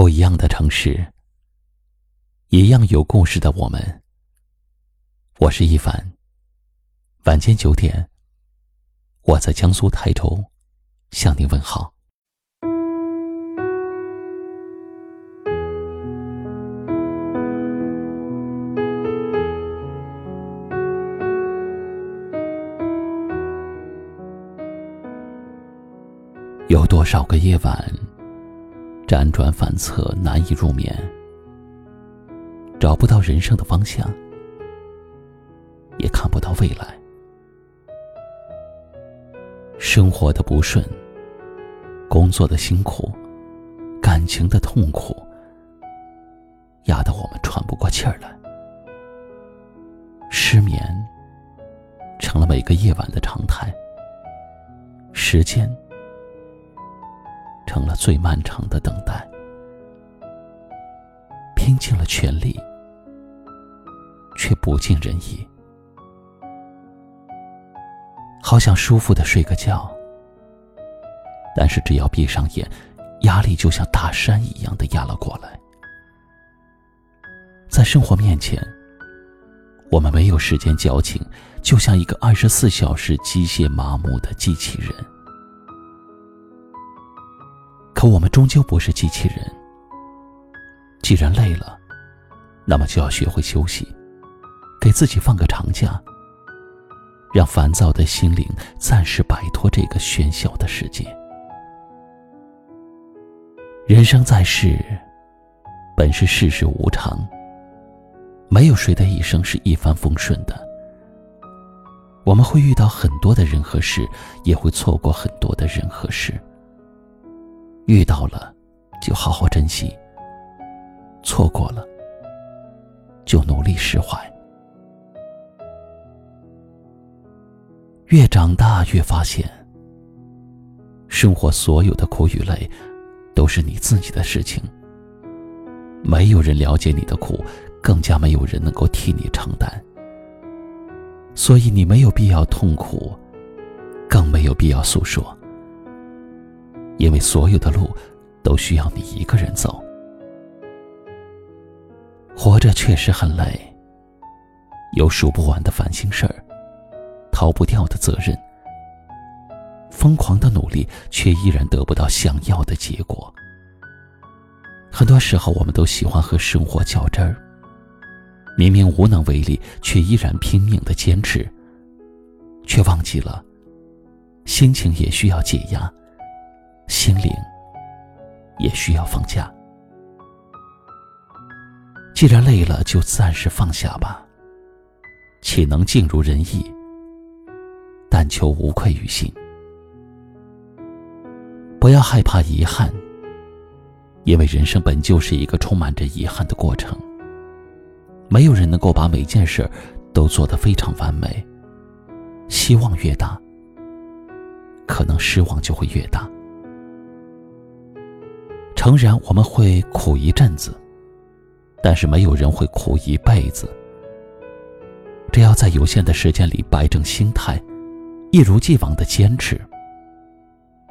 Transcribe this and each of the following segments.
不一样的城市，一样有故事的我们。我是一凡。晚间九点，我在江苏泰州向您问好。有多少个夜晚？辗转反侧，难以入眠，找不到人生的方向，也看不到未来。生活的不顺，工作的辛苦，感情的痛苦，压得我们喘不过气儿来。失眠成了每个夜晚的常态。时间。成了最漫长的等待，拼尽了全力，却不尽人意。好想舒服的睡个觉，但是只要闭上眼，压力就像大山一样的压了过来。在生活面前，我们没有时间矫情，就像一个二十四小时机械麻木的机器人。可我们终究不是机器人。既然累了，那么就要学会休息，给自己放个长假，让烦躁的心灵暂时摆脱这个喧嚣的世界。人生在世，本是世事无常，没有谁的一生是一帆风顺的。我们会遇到很多的人和事，也会错过很多的人和事。遇到了，就好好珍惜；错过了，就努力释怀。越长大，越发现，生活所有的苦与累，都是你自己的事情。没有人了解你的苦，更加没有人能够替你承担。所以，你没有必要痛苦，更没有必要诉说。因为所有的路，都需要你一个人走。活着确实很累，有数不完的烦心事儿，逃不掉的责任，疯狂的努力却依然得不到想要的结果。很多时候，我们都喜欢和生活较真儿，明明无能为力，却依然拼命的坚持，却忘记了，心情也需要解压。心灵也需要放假。既然累了，就暂时放下吧。岂能尽如人意？但求无愧于心。不要害怕遗憾，因为人生本就是一个充满着遗憾的过程。没有人能够把每件事都做得非常完美。希望越大，可能失望就会越大。诚然，我们会苦一阵子，但是没有人会苦一辈子。只要在有限的时间里摆正心态，一如既往的坚持，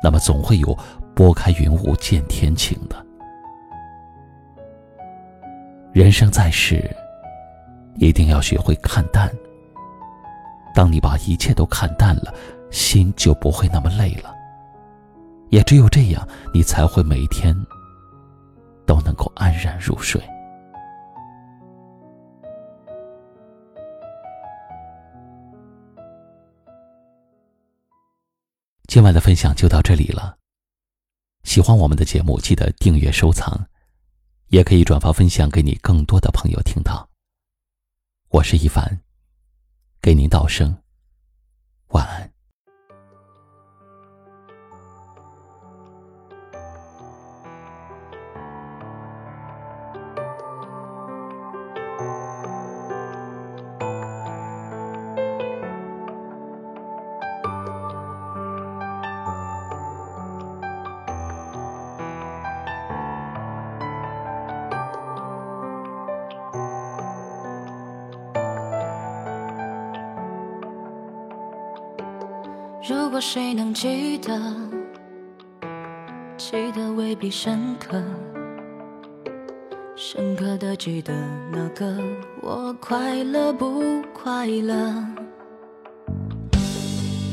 那么总会有拨开云雾见天晴的。人生在世，一定要学会看淡。当你把一切都看淡了，心就不会那么累了。也只有这样，你才会每天。都能够安然入睡。今晚的分享就到这里了。喜欢我们的节目，记得订阅收藏，也可以转发分享给你更多的朋友听到。我是一凡，给您道声晚安。如果谁能记得，记得未必深刻。深刻的记得那个我快乐不快乐？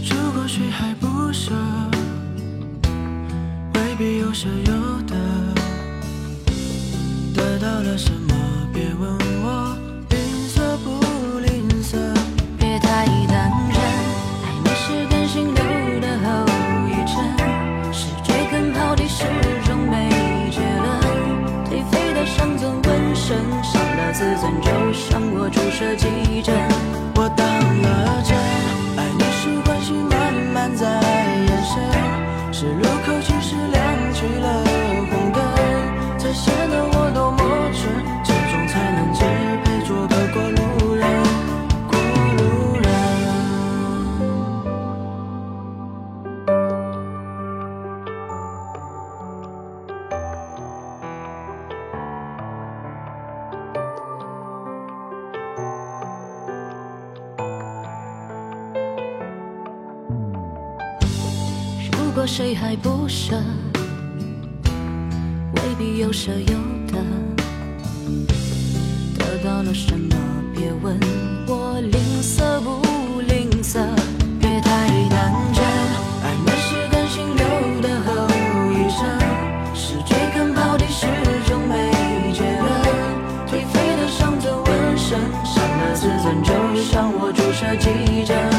如果谁还不舍，未必有舍有得。得到了什么？自尊，就像我注射几针。我当了真，谁还不舍，未必有舍有得。得到了什么？别问我吝啬不吝啬。别太当真，爱你是感性流的后遗症，是追根刨底，始终没结论。颓废的伤痕纹身，伤了自尊，就向我注射几针。